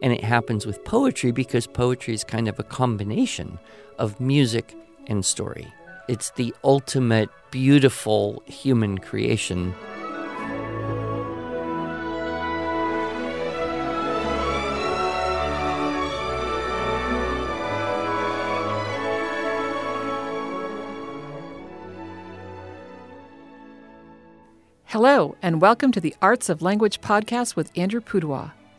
And it happens with poetry because poetry is kind of a combination of music and story. It's the ultimate beautiful human creation. Hello, and welcome to the Arts of Language podcast with Andrew Pudewa,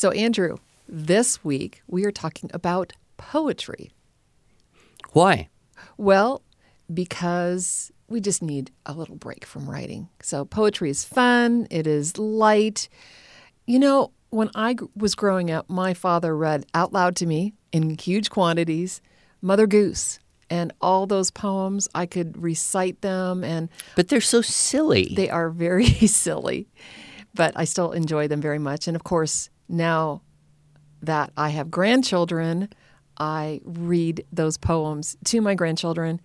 So, Andrew, this week we are talking about poetry. Why? Well, because we just need a little break from writing. So, poetry is fun, it is light. You know, when I was growing up, my father read out loud to me in huge quantities Mother Goose and all those poems. I could recite them, and But they're so silly. they are very silly, but I still enjoy them very much. And of course, now that I have grandchildren, I read those poems to my grandchildren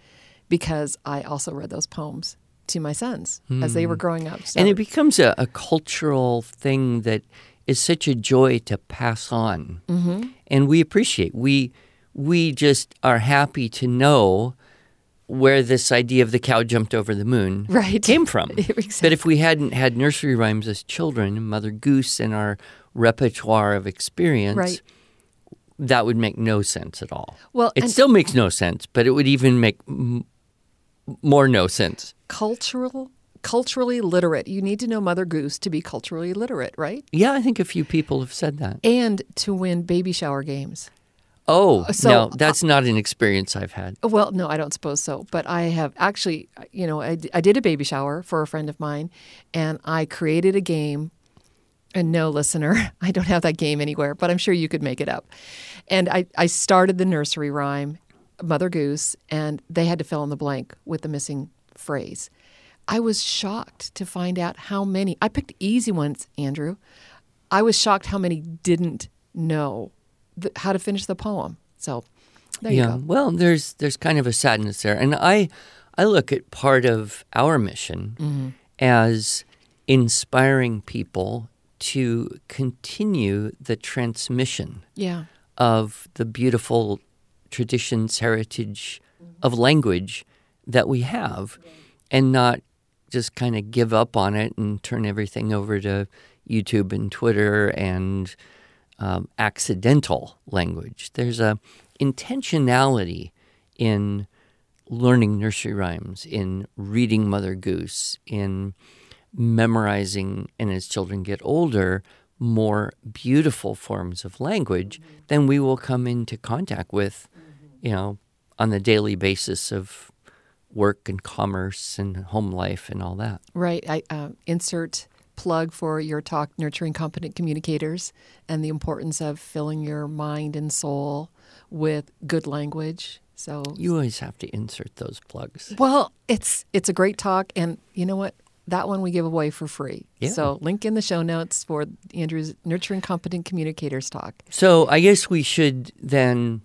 because I also read those poems to my sons as they were growing up. So, and it becomes a, a cultural thing that is such a joy to pass on. Mm-hmm. And we appreciate. We we just are happy to know where this idea of the cow jumped over the moon Right. came from. Exactly. But if we hadn't had nursery rhymes as children, Mother Goose in our repertoire of experience, Right. that would make no sense at all. Well, it still makes no sense, but it would even make m- more no sense. cultural, culturally literate. You need to know Mother Goose to be culturally literate, right? Yeah, I think a few people have said that. And to win baby shower games. Oh, uh, so, no, that's not an experience I've had. Well, no, I don't suppose so. But I have actually, you know, I, I did a baby shower for a friend of mine, and I created a game. And no, listener, I don't have that game anywhere, but I'm sure you could make it up. And I, I started the nursery rhyme, Mother Goose, and they had to fill in the blank with the missing phrase. I was shocked to find out how many, I picked easy ones, Andrew. I was shocked how many didn't know the, how to finish the poem. So there you yeah. go. Well, there's there's kind of a sadness there, and I I look at part of our mission Mm-hmm. as inspiring people to continue the transmission Yeah. of the beautiful traditions, heritage of language that we have, and not just kind of give up on it and turn everything over to YouTube and Twitter and um, accidental language. There's a intentionality in learning nursery rhymes, in reading Mother Goose, in memorizing, and as children get older, more beautiful forms of language, then we will come into contact with, you know, on the daily basis of work and commerce and home life and all that. Right. I uh, insert plug for your talk, Nurturing Competent Communicators, and the importance of filling your mind and soul with good language. So, You always have to insert those plugs. well, it's it's a great talk, and you know what? That one we give away for free. Yeah. So, link in the show notes for Andrew's Nurturing Competent Communicators talk. So I guess we should then,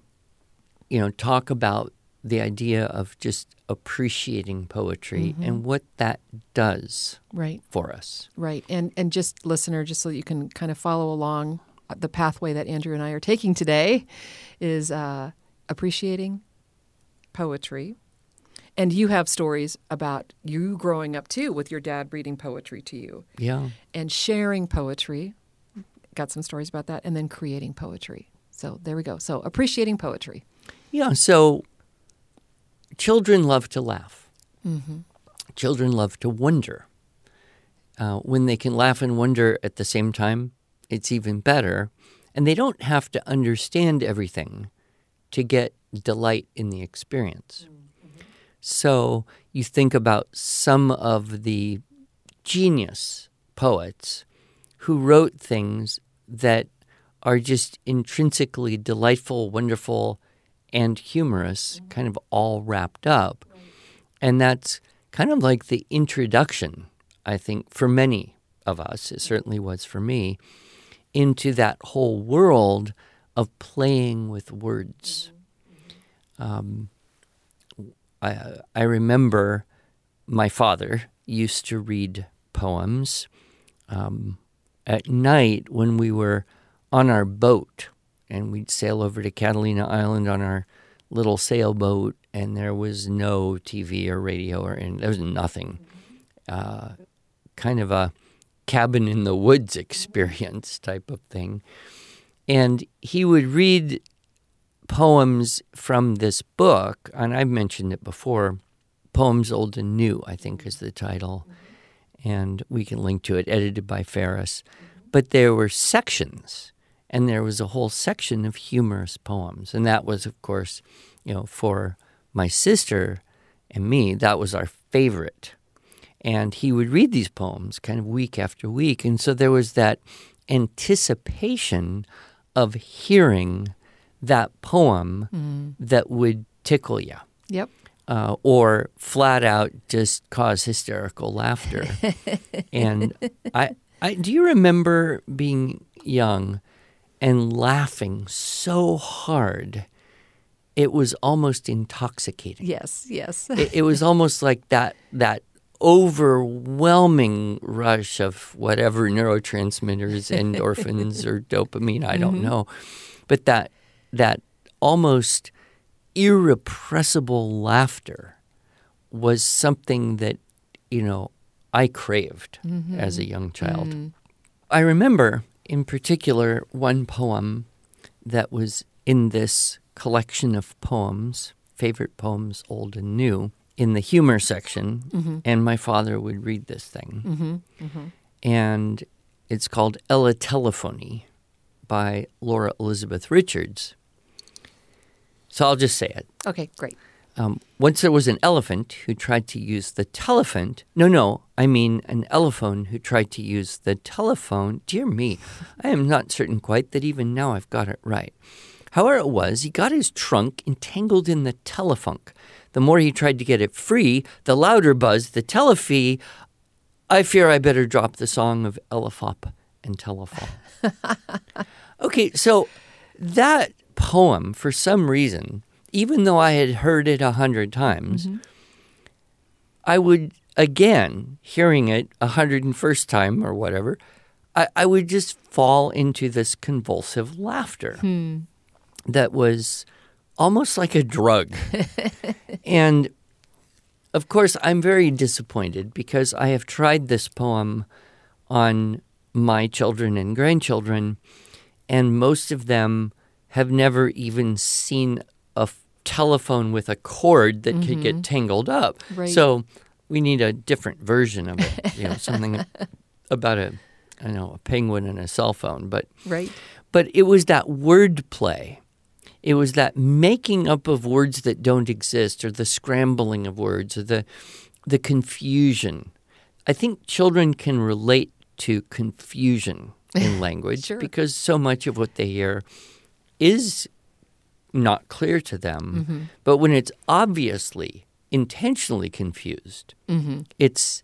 you know, talk about the idea of just appreciating poetry and what that does Right. for us. Right. And and just listener, just so that you can kind of follow along uh, the pathway that Andrew and I are taking today is uh, appreciating poetry. And you have stories about you growing up too with your dad reading poetry to you Yeah. and sharing poetry. Got some stories about that and then creating poetry. So there we go. So appreciating poetry. Yeah. So children love to laugh. Children love to wonder. Uh, when they can laugh and wonder at the same time, it's even better. And they don't have to understand everything to get delight in the experience. So you think about some of the genius poets who wrote things that are just intrinsically delightful, wonderful, and humorous, kind of all wrapped up. And that's kind of like the introduction, I think, for many of us, it certainly was for me, into that whole world of playing with words. Um, I, I remember my father used to read poems um, at night when we were on our boat and we'd sail over to Catalina Island on our little sailboat, and there was no TV or radio or and there was nothing. Uh, kind of a cabin in the woods experience type of thing. And he would read poems from this book, and I've mentioned it before. Poems Old and New, I think, is the title. And we can link to it, edited by Ferris. But there were sections and there was a whole section of humorous poems. And that was, of course, you know, for my sister and me, that was our favorite. And he would read these poems kind of week after week. And so there was that anticipation of hearing that poem mm. that would tickle you. Yep. Uh, or flat out just cause hysterical laughter. and I, I, do you remember being young and laughing so hard it was almost intoxicating. Yes, yes. it, it, was almost like that that overwhelming rush of whatever neurotransmitters, endorphins or dopamine, I don't mm-hmm. know. But that that almost irrepressible laughter was something that, you know, I craved mm-hmm. as a young child. Mm-hmm. I remember in particular one poem that was in this collection of poems, favorite poems, old and new, in the humor section. Mm-hmm. And my father would read this thing. Mm-hmm. Mm-hmm. And it's called Eletelephony by Laura Elizabeth Richards. So I'll just say it. Okay, great. Um, once there was an elephant who tried to use the telephone. No, no, I mean an elephone who tried to use the telephone. Dear me, I am not certain quite that even now I've got it right. However, it was, he got his trunk entangled in the telephunk. The more he tried to get it free, the louder buzzed the telephee. I fear I better drop the song of Elephop and Telephone. okay, so that poem, for some reason, even though I had heard it a hundred times, mm-hmm. I would again, hearing it a hundred and first time or whatever, I, I, would just fall into this convulsive laughter hmm. that was almost like a drug. and of course, I'm very disappointed because I have tried this poem on my children and grandchildren, and most of them have never even seen telephone with a cord that mm-hmm. could get mm-hmm. tangled up. Right. So we need a different version of it. You know, something about a I don't know a penguin and a cell phone. But right. But it was that word play. It was that making up of words that don't exist, or the scrambling of words, or the the confusion. I think children can relate to confusion in language sure. because so much of what they hear is not clear to them. Mm-hmm. But when it's obviously intentionally confused, mm-hmm. it's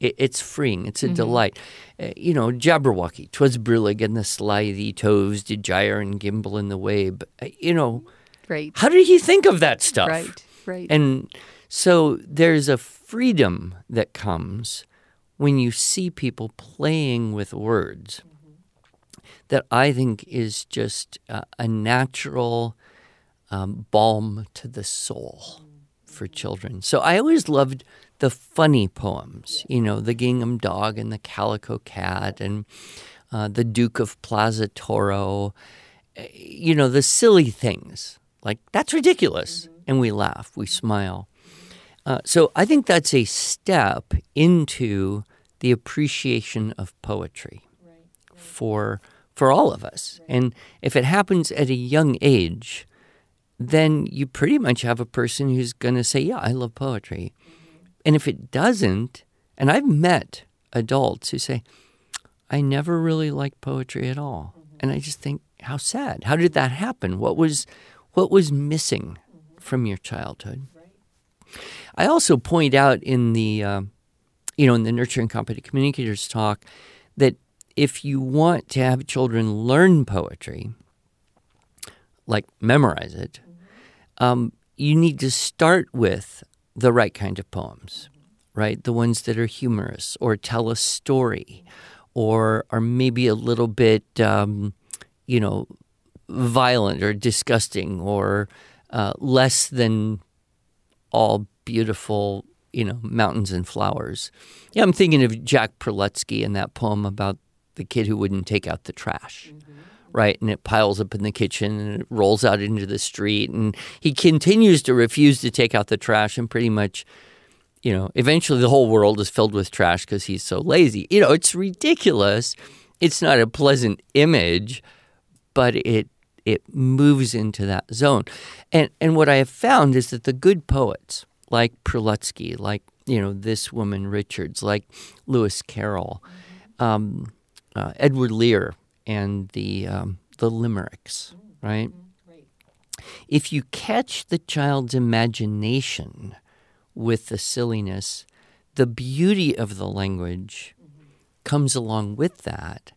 it, it's freeing. It's a mm-hmm. delight. Uh, you know, Jabberwocky, twas brillig and the slithy toves did gyre and gimble in the wabe. Uh, you know, right. how did he think of that stuff? Right, right. And so there's a freedom that comes when you see people playing with words that I think is just uh, a natural um, balm to the soul for children. So I always loved the funny poems, you know, the Gingham Dog and the Calico Cat and uh, the Duke of Plaza Toro, eh, you know, the silly things. Like, that's ridiculous. Mm-hmm. And we laugh, we smile. Uh, so I think that's a step into the appreciation of poetry for for all of us. And if it happens at a young age, then you pretty much have a person who's going to say, Yeah, I love poetry. And if it doesn't, and I've met adults who say, I never really liked poetry at all. And I just think, how sad. How did that happen? What was what was missing from your childhood? I also point out in the uh, you know in the nurturing competent communicators talk that if you want to have children learn poetry, like memorize it, um, you need to start with the right kind of poems, right? The ones that are humorous or tell a story or are maybe a little bit, um, you know, violent or disgusting or uh, less than all beautiful, you know, mountains and flowers. Yeah, I'm thinking of Jack Prelutsky and that poem about the kid who wouldn't take out the trash. Mm-hmm right? And it piles up in the kitchen and it rolls out into the street. And he continues to refuse to take out the trash and pretty much, you know, eventually the whole world is filled with trash because he's so lazy. You know, it's ridiculous. It's not a pleasant image, but it it moves into that zone. And and what I have found is that the good poets like Prelutsky, like you know this woman Richards, like Lewis Carroll, um, uh, Edward Lear, and the um, the limericks, right? If you catch the child's imagination with the silliness, the beauty of the language comes along with that.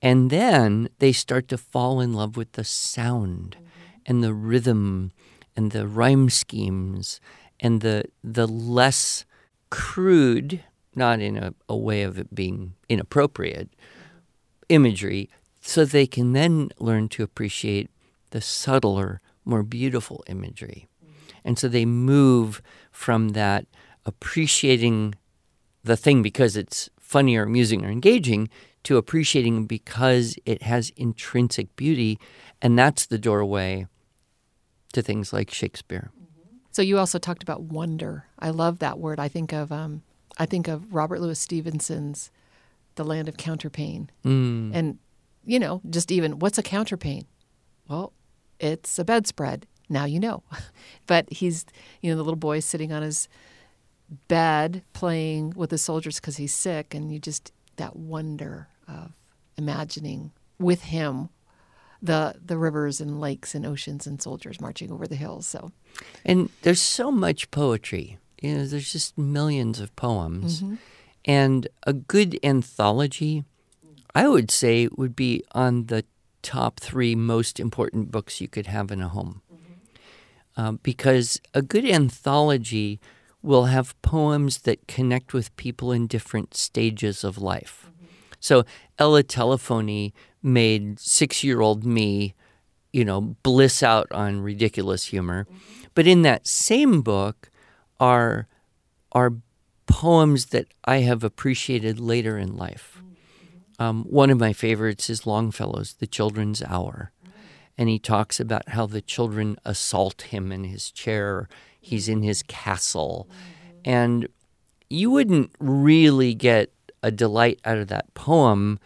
And then they start to fall in love with the sound and the rhythm and the rhyme schemes and the the less crude, not in a, a way of it being inappropriate, imagery so they can then learn to appreciate the subtler, more beautiful imagery. And so they move from that appreciating the thing because it's funny or amusing or engaging to appreciating because it has intrinsic beauty. And that's the doorway to things like Shakespeare. So you also talked about wonder. I love that word. I think of um, I think of Robert Louis Stevenson's The Land of Counterpane. Mm. And you know, just even what's a counterpane? Well, it's a bedspread. Now you know. but he's, you know, the little boy sitting on his bed playing with the soldiers because he's sick, and you just that wonder of imagining with him the the rivers and lakes and oceans and soldiers marching over the hills. So, and there's so much poetry. You know, there's just millions of poems, mm-hmm. and a good anthology I would say would be on the top three most important books you could have in a home. Mm-hmm. Um, because a good anthology will have poems that connect with people in different stages of life. Mm-hmm. So Eletelephony made six year old me, you know, bliss out on ridiculous humor. Mm-hmm. But in that same book are are poems that I have appreciated later in life. Um, one of my favorites is Longfellow's The Children's Hour. And he talks about how the children assault him in his chair. He's in his castle. And you wouldn't really get a delight out of that poem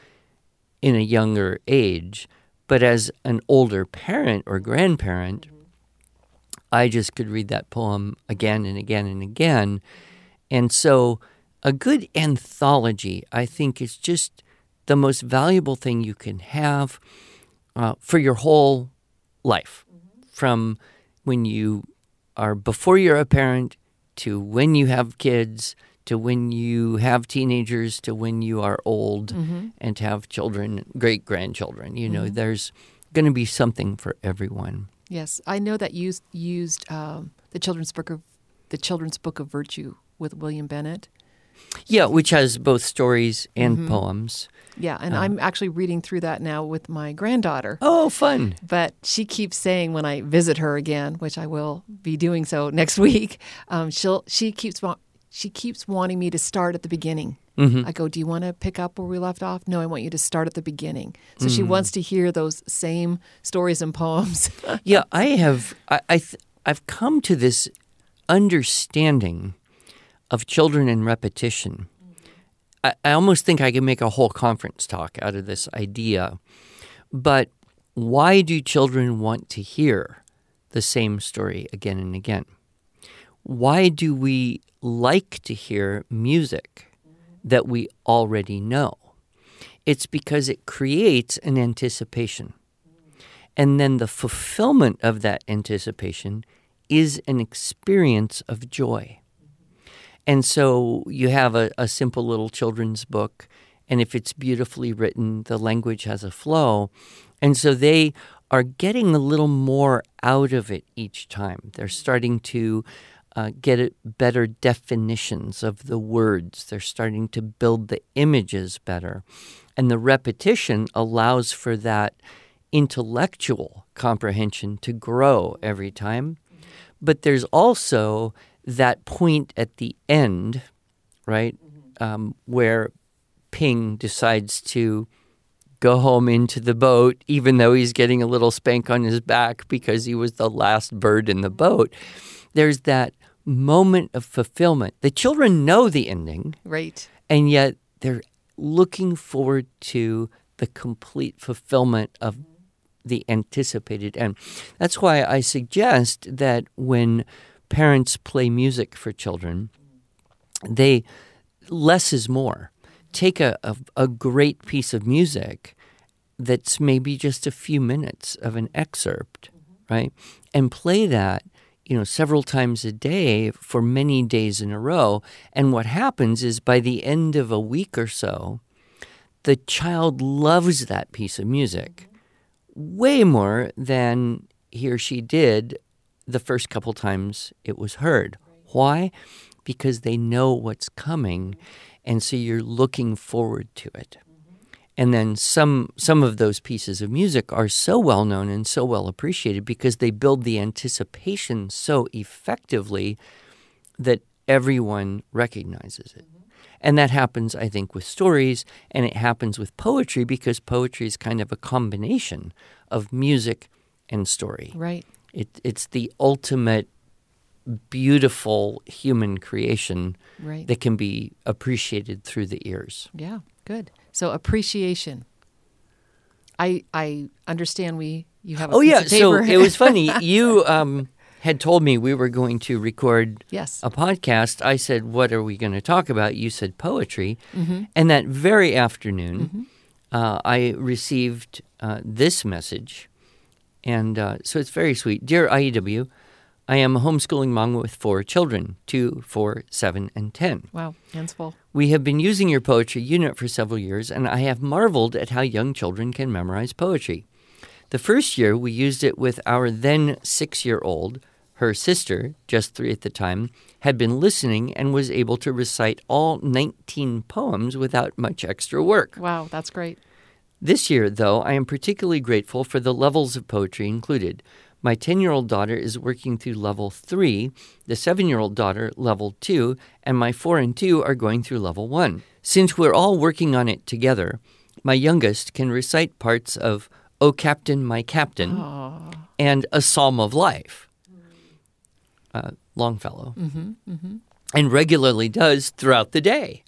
in a younger age. But as an older parent or grandparent, I just could read that poem again and again and again. And so a good anthology, I think, is just the most valuable thing you can have uh, for your whole life, from when you are before you're a parent to when you have kids to when you have teenagers to when you are old mm-hmm. and to have children, great grandchildren. You know, mm-hmm. there's going to be something for everyone. Yes, I know that you used um, the children's book of the children's book of virtue with William Bennett. Yeah, which has both stories and mm-hmm. poems. Yeah, and uh, I'm actually reading through that now with my granddaughter. Oh, fun. But she keeps saying when I visit her again, which I will be doing so next week, um, she'll she keeps she keeps wanting me to start at the beginning. Mm-hmm. I go, "Do you want to pick up where we left off?" No, I want you to start at the beginning. So mm. she wants to hear those same stories and poems. yeah, I have I, I th- I've come to this understanding of children and repetition. I, almost think I could make a whole conference talk out of this idea. But why do children want to hear the same story again and again? Why do we like to hear music that we already know? It's because it creates an anticipation. And then the fulfillment of that anticipation is an experience of joy. And so you have a, a simple little children's book, and if it's beautifully written, the language has a flow. And so they are getting a little more out of it each time. They're starting to uh, get better definitions of the words, they're starting to build the images better. And the repetition allows for that intellectual comprehension to grow every time. But there's also that point at the end, right, mm-hmm. um, where Ping decides to go home into the boat, even though he's getting a little spank on his back because he was the last bird in the mm-hmm. boat. There's that moment of fulfillment. The children know the ending. Right. And yet they're looking forward to the complete fulfillment of mm-hmm. the anticipated end. That's why I suggest that when parents play music for children, they less is more. Take a, a, a, great piece of music that's maybe just a few minutes of an excerpt, mm-hmm. right? And play that, you know, several times a day for many days in a row. And what happens is by the end of a week or so, the child loves that piece of music mm-hmm. way more than he or she did the first couple times it was heard. Why? Because they know what's coming, and so you're looking forward to it. Mm-hmm. And then some some of those pieces of music are so well known and so well appreciated because they build the anticipation so effectively that everyone recognizes it. Mm-hmm. And that happens, I think, with stories, and it happens with poetry because poetry is kind of a combination of music and story. Right. It, it's the ultimate beautiful human creation right. that can be appreciated through the ears. Yeah, good. So appreciation. I I understand we you have. oh yeah, so it was funny. You um, had told me we were going to record yes. a podcast. I said, "What are we going to talk about?" You said poetry, mm-hmm. and that very afternoon, mm-hmm. uh, I received uh, this message and uh, so it's very sweet. Dear IEW, I am a homeschooling mom with four children two, four, seven, and 10. Wow, hands full. We have been using your poetry unit for several years, and I have marveled at how young children can memorize poetry. The first year, we used it with our then six year old. Her sister, just three at the time, had been listening and was able to recite all 19 poems without much extra work. Wow, that's great. This year, though, I am particularly grateful for the levels of poetry included. My 10 year old daughter is working through level 3, the 7 year old daughter, level 2, and my 4 and 2 are going through level 1. Since we're all working on it together, my youngest can recite parts of O Captain, My Captain Aww. and A Psalm of Life, uh, Longfellow, mm-hmm, mm-hmm. and regularly does throughout the day.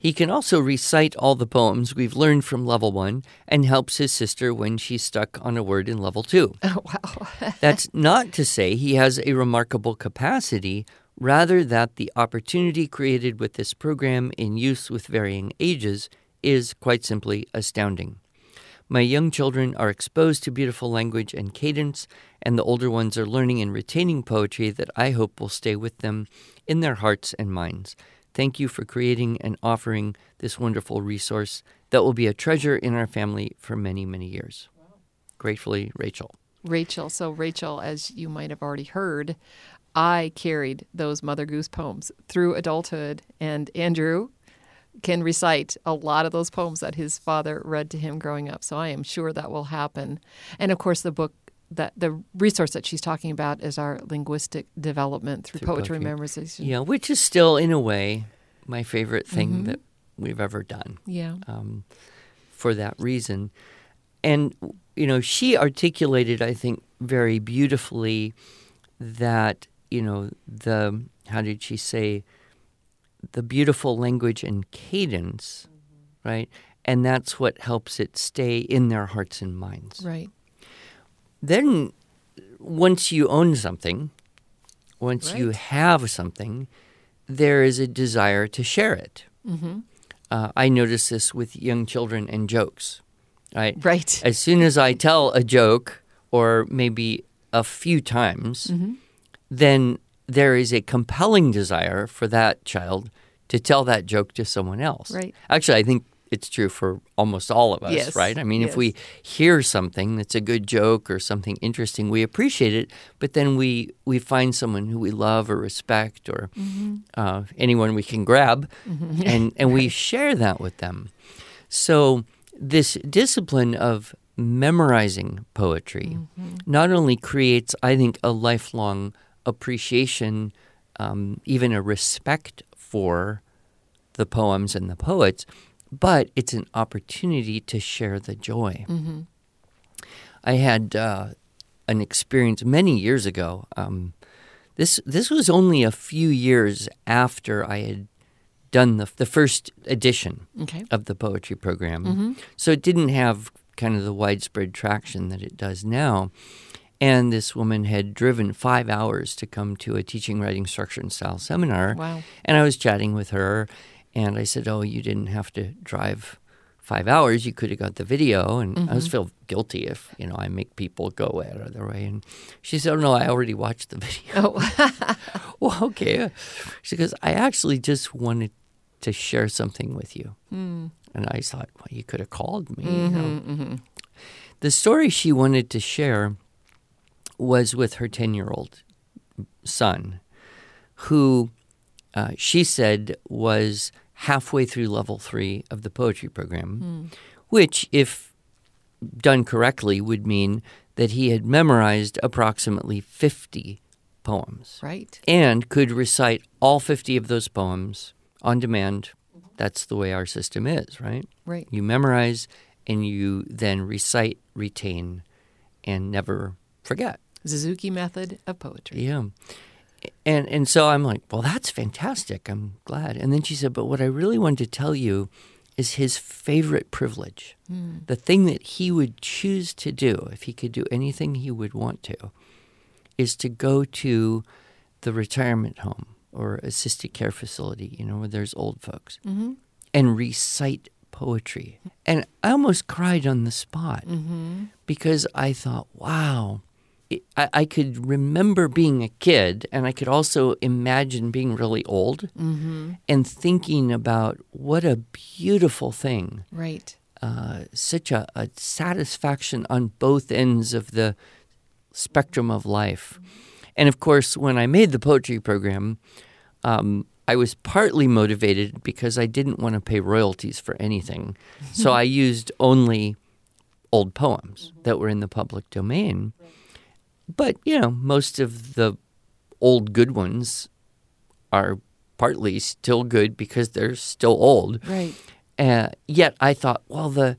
He can also recite all the poems we've learned from level one and helps his sister when she's stuck on a word in level two. Oh, wow. That's not to say he has a remarkable capacity, rather, that the opportunity created with this program in use with varying ages is quite simply astounding. My young children are exposed to beautiful language and cadence, and the older ones are learning and retaining poetry that I hope will stay with them in their hearts and minds. Thank you for creating and offering this wonderful resource that will be a treasure in our family for many, many years. Gratefully, Rachel. Rachel. So, Rachel, as you might have already heard, I carried those Mother Goose poems through adulthood, and Andrew can recite a lot of those poems that his father read to him growing up. So I am sure that will happen. And of course, the book that the resource that she's talking about is our linguistic development through, through poetry, poetry memorization. Yeah, which is still in a way my favorite thing mm-hmm. that we've ever done. Yeah. Um, for that reason, and you know, she articulated, I think, very beautifully that you know the how did she say the beautiful language and cadence, mm-hmm. right? And that's what helps it stay in their hearts and minds. Right then once you own something, once right. you have something, there is a desire to share it. Mm-hmm. uh, I notice this with young children and jokes. Right. Right. As soon as I tell a joke, or maybe a few times, Mm-hmm. then there is a compelling desire for that child to tell that joke to someone else. Right. Actually, I think it's true for almost all of us, Yes. right? I mean, Yes. if we hear something that's a good joke or something interesting, we appreciate it, but then we, we find someone who we love or respect or Mm-hmm. uh, anyone we can grab, and, and we share that with them. So, this discipline of memorizing poetry not only creates, I think, a lifelong appreciation, um, even a respect for the poems and the poets, but it's an opportunity to share the joy. I had uh, an experience many years ago. Um, this this was only a few years after I had done the the first edition Okay. of the poetry program, so it didn't have kind of the widespread traction that it does now. And this woman had driven five hours to come to a teaching, writing, structure, and style seminar. Wow. And I was chatting with her, and I said, "Oh, you didn't have to drive five hours. You could have got the video." And I always mm-hmm. feel guilty if you know I make people go out of their way. And she said, "Oh no, I already watched the video." Oh, well, okay. She goes, "I actually just wanted to share something with you." Hmm. And I thought, well, you could have called me. you mm-hmm, know. Mm-hmm. The story she wanted to share was with her 10 year old son, who uh, she said was halfway through level three of the poetry program, which, if done correctly, would mean that he had memorized approximately 50 poems right. and could recite all 50 of those poems on demand. That's the way our system is, right? Right. You memorize and you then recite, retain, and never forget. Suzuki method of poetry. Yeah. And and so I'm like, well, that's fantastic. I'm glad. And then she said, but what I really wanted to tell you is his favorite privilege. Hmm. The thing that he would choose to do if he could do anything he would want to is to go to the retirement home or assisted care facility, you know, where there's old folks, mm-hmm. and recite poetry. And I almost cried on the spot mm-hmm. because I thought, wow, I, I could remember being a kid and I could also imagine being really old and thinking about what a beautiful thing Right. uh, such a, a satisfaction on both ends of the spectrum of life. And of course, when I made the poetry program, um, I was partly motivated because I didn't want to pay royalties for anything. so I used only old poems that were in the public domain. But, you know, most of the old good ones are partly still good because they're still old. Right. Uh, yet I thought, well, the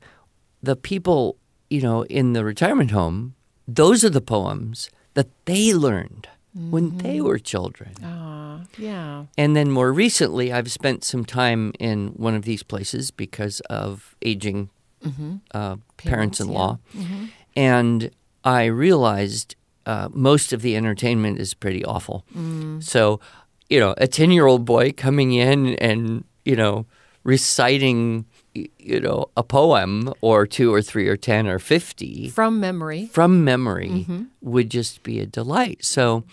the people, you know, in the retirement home, those are the poems that they learned when they were children. Ah, yeah. And then more recently, I've spent some time in one of these places because of aging uh, parents-in-law, and I realized uh, most of the entertainment is pretty awful. Mm. So, you know, a ten-year-old boy coming in and you know reciting, you know, a poem or two or three or ten or fifty From memory. from memory mm-hmm. would just be a delight. So,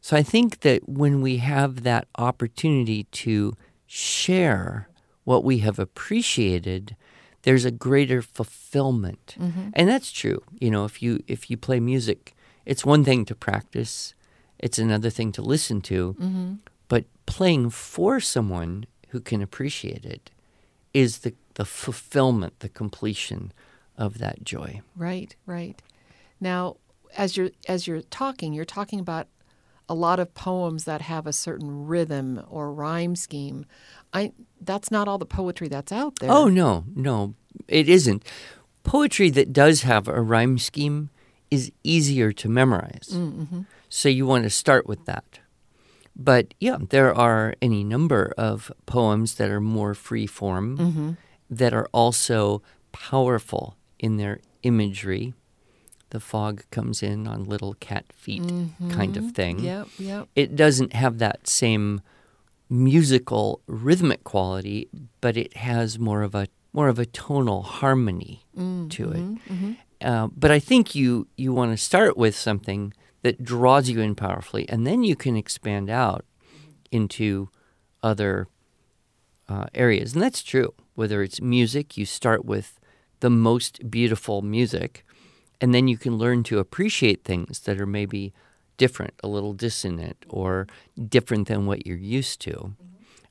so I think that when we have that opportunity to share what we have appreciated, there's a greater fulfillment, mm-hmm. and that's true. You know, if you if you play music, it's one thing to practice, it's another thing to listen to, mm-hmm. but playing for someone who can appreciate it is the the fulfillment, the completion of that joy. Right, right. Now, as you're as you're talking, you're talking about a lot of poems that have a certain rhythm or rhyme scheme. I that's not all the poetry that's out there. Oh no, no, it isn't. Poetry that does have a rhyme scheme is easier to memorize. Mm, mm-hmm. So you want to start with that. But yeah, there are any number of poems that are more free form mm-hmm. that are also powerful in their imagery. The fog comes in on little cat feet mm-hmm. kind of thing Yep, yep. it doesn't have that same musical rhythmic quality, but it has more of a more of a tonal harmony mm, to it. Uh, but I think you you want to start with something that draws you in powerfully, and then you can expand out into other uh, areas, and that's true. Whether it's music, you start with the most beautiful music, and then you can learn to appreciate things that are maybe different, a little dissonant, or different than what you're used to.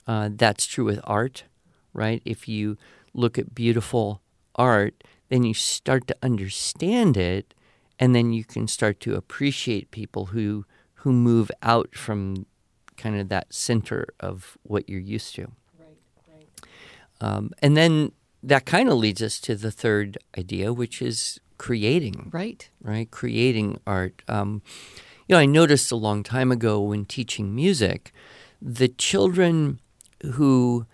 Uh, that's true with art, right? If you look at beautiful art, then you start to understand it, and then you can start to appreciate people who who move out from kind of that center of what you're used to. Right, right. Um, and then that kind of leads us to the third idea, which is creating, Right. right? Creating art. Um, you know, I noticed a long time ago when teaching music, the children who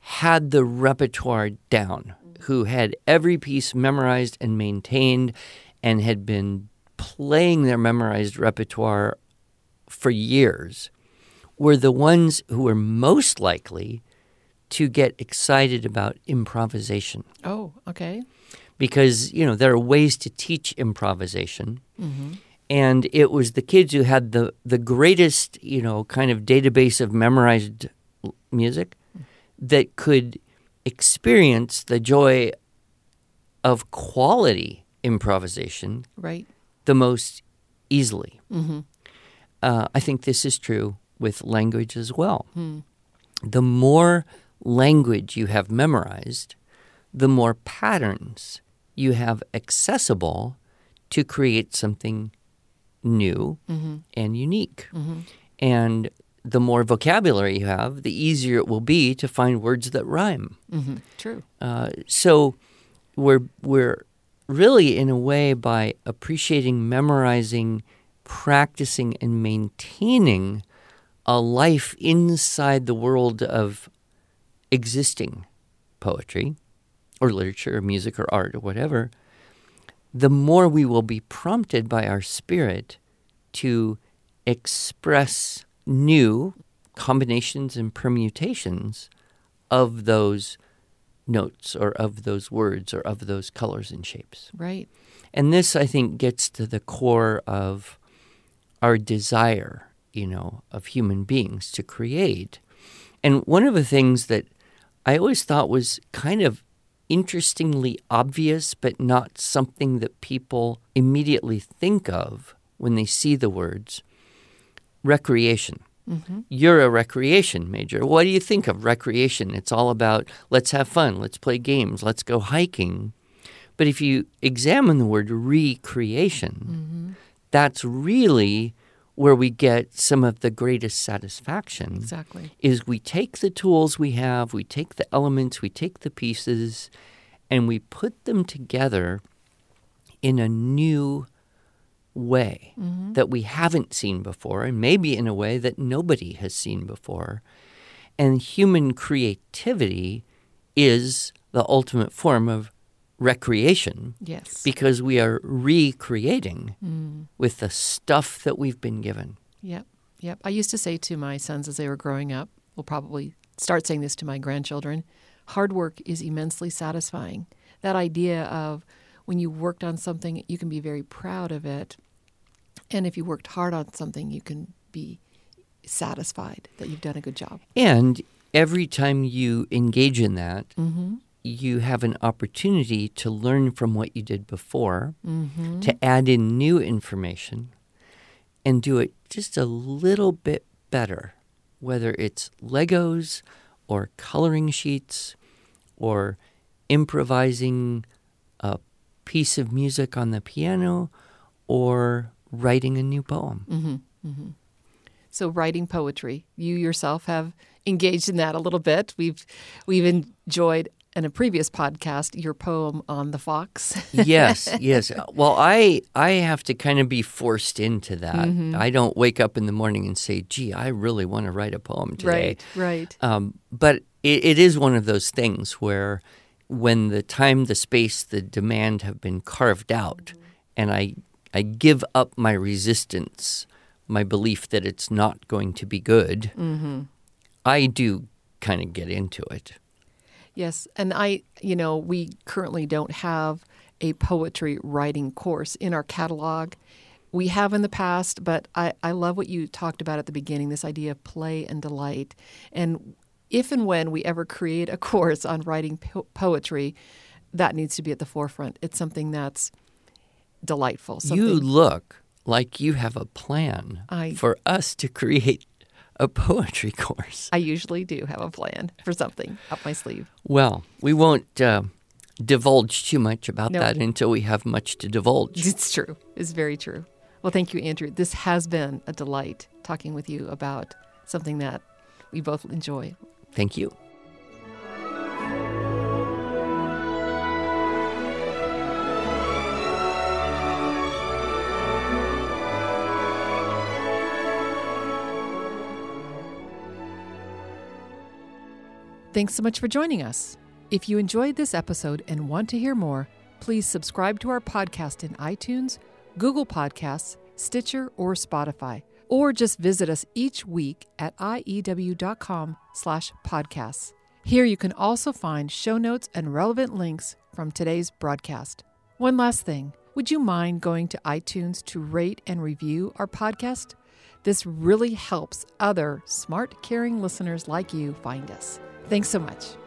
had the repertoire down, who had every piece memorized and maintained, and had been playing their memorized repertoire for years, were the ones who were most likely to get excited about improvisation. Oh, okay. because you know there are ways to teach improvisation. Mm-hmm. And it was the kids who had the the greatest you know kind of database of memorized music that could experience the joy of quality improvisation Right. the most easily Mm-hmm. uh, I think this is true with language as well. The more language you have memorized, the more patterns you have accessible to create something new and unique. And the more vocabulary you have, the easier it will be to find words that rhyme. Mm-hmm. True. Uh, so we're we're really in a way by appreciating, memorizing, practicing, and maintaining a life inside the world of existing poetry or literature or music or art or whatever, the more we will be prompted by our spirit to express new combinations and permutations of those notes or of those words or of those colors and shapes. Right. And this, I think, gets to the core of our desire, you know, of human beings to create. And one of the things that I always thought was kind of interestingly obvious, but not something that people immediately think of when they see the words recreation. Mm-hmm. You're a recreation major. What do you think of recreation? It's all about let's have fun, let's play games, let's go hiking. But if you examine the word recreation, mm-hmm. that's really where we get some of the greatest satisfaction Exactly. is we take the tools we have, we take the elements, we take the pieces, and we put them together in a new way mm-hmm. that we haven't seen before, and maybe in a way that nobody has seen before. And human creativity is the ultimate form of recreation Yes. because we are recreating mm. with the stuff that we've been given. Yep. Yep. I used to say to my sons as they were growing up, we'll probably start saying this to my grandchildren hard work is immensely satisfying. That idea of when you worked on something, you can be very proud of it. And if you worked hard on something, you can be satisfied that you've done a good job. And every time you engage in that, mm-hmm. you have an opportunity to learn from what you did before, mm-hmm. to add in new information, and do it just a little bit better, whether it's Legos or coloring sheets or improvising a piece of music on the piano or writing a new poem. Mm-hmm, mm-hmm. So writing poetry, you yourself have engaged in that a little bit. We've we've enjoyed in a previous podcast your poem on the fox. yes, yes. Well, I I have to kind of be forced into that. Mm-hmm. I don't wake up in the morning and say, "Gee, I really want to write a poem today." right, right. Um, but it, it is one of those things where, when the time, the space, the demand have been carved out, and I I give up my resistance, my belief that it's not going to be good. Mm-hmm. I do kind of get into it. Yes, and I, you know, we currently don't have a poetry writing course in our catalog. We have in the past, but I, I love what you talked about at the beginning this idea of play and delight. And if and when we ever create a course on writing po- poetry, that needs to be at the forefront. It's something that's delightful. Something, You look like you have a plan I- for us to create a poetry course. I usually do have a plan for something up my sleeve. Well, we won't uh, divulge too much about No. that until we have much to divulge. It's true. It's very true. Well, thank you, Andrew. This has been a delight talking with you about something that we both enjoy. Thank you. Thanks so much for joining us. If you enjoyed this episode and want to hear more, please subscribe to our podcast in iTunes, Google Podcasts, Stitcher, or Spotify, or just visit us each week at iew.com slash podcasts. Here you can also find show notes and relevant links from today's broadcast. One last thing. Would you mind going to iTunes to rate and review our podcast? This really helps other smart, caring listeners like you find us. Thanks so much.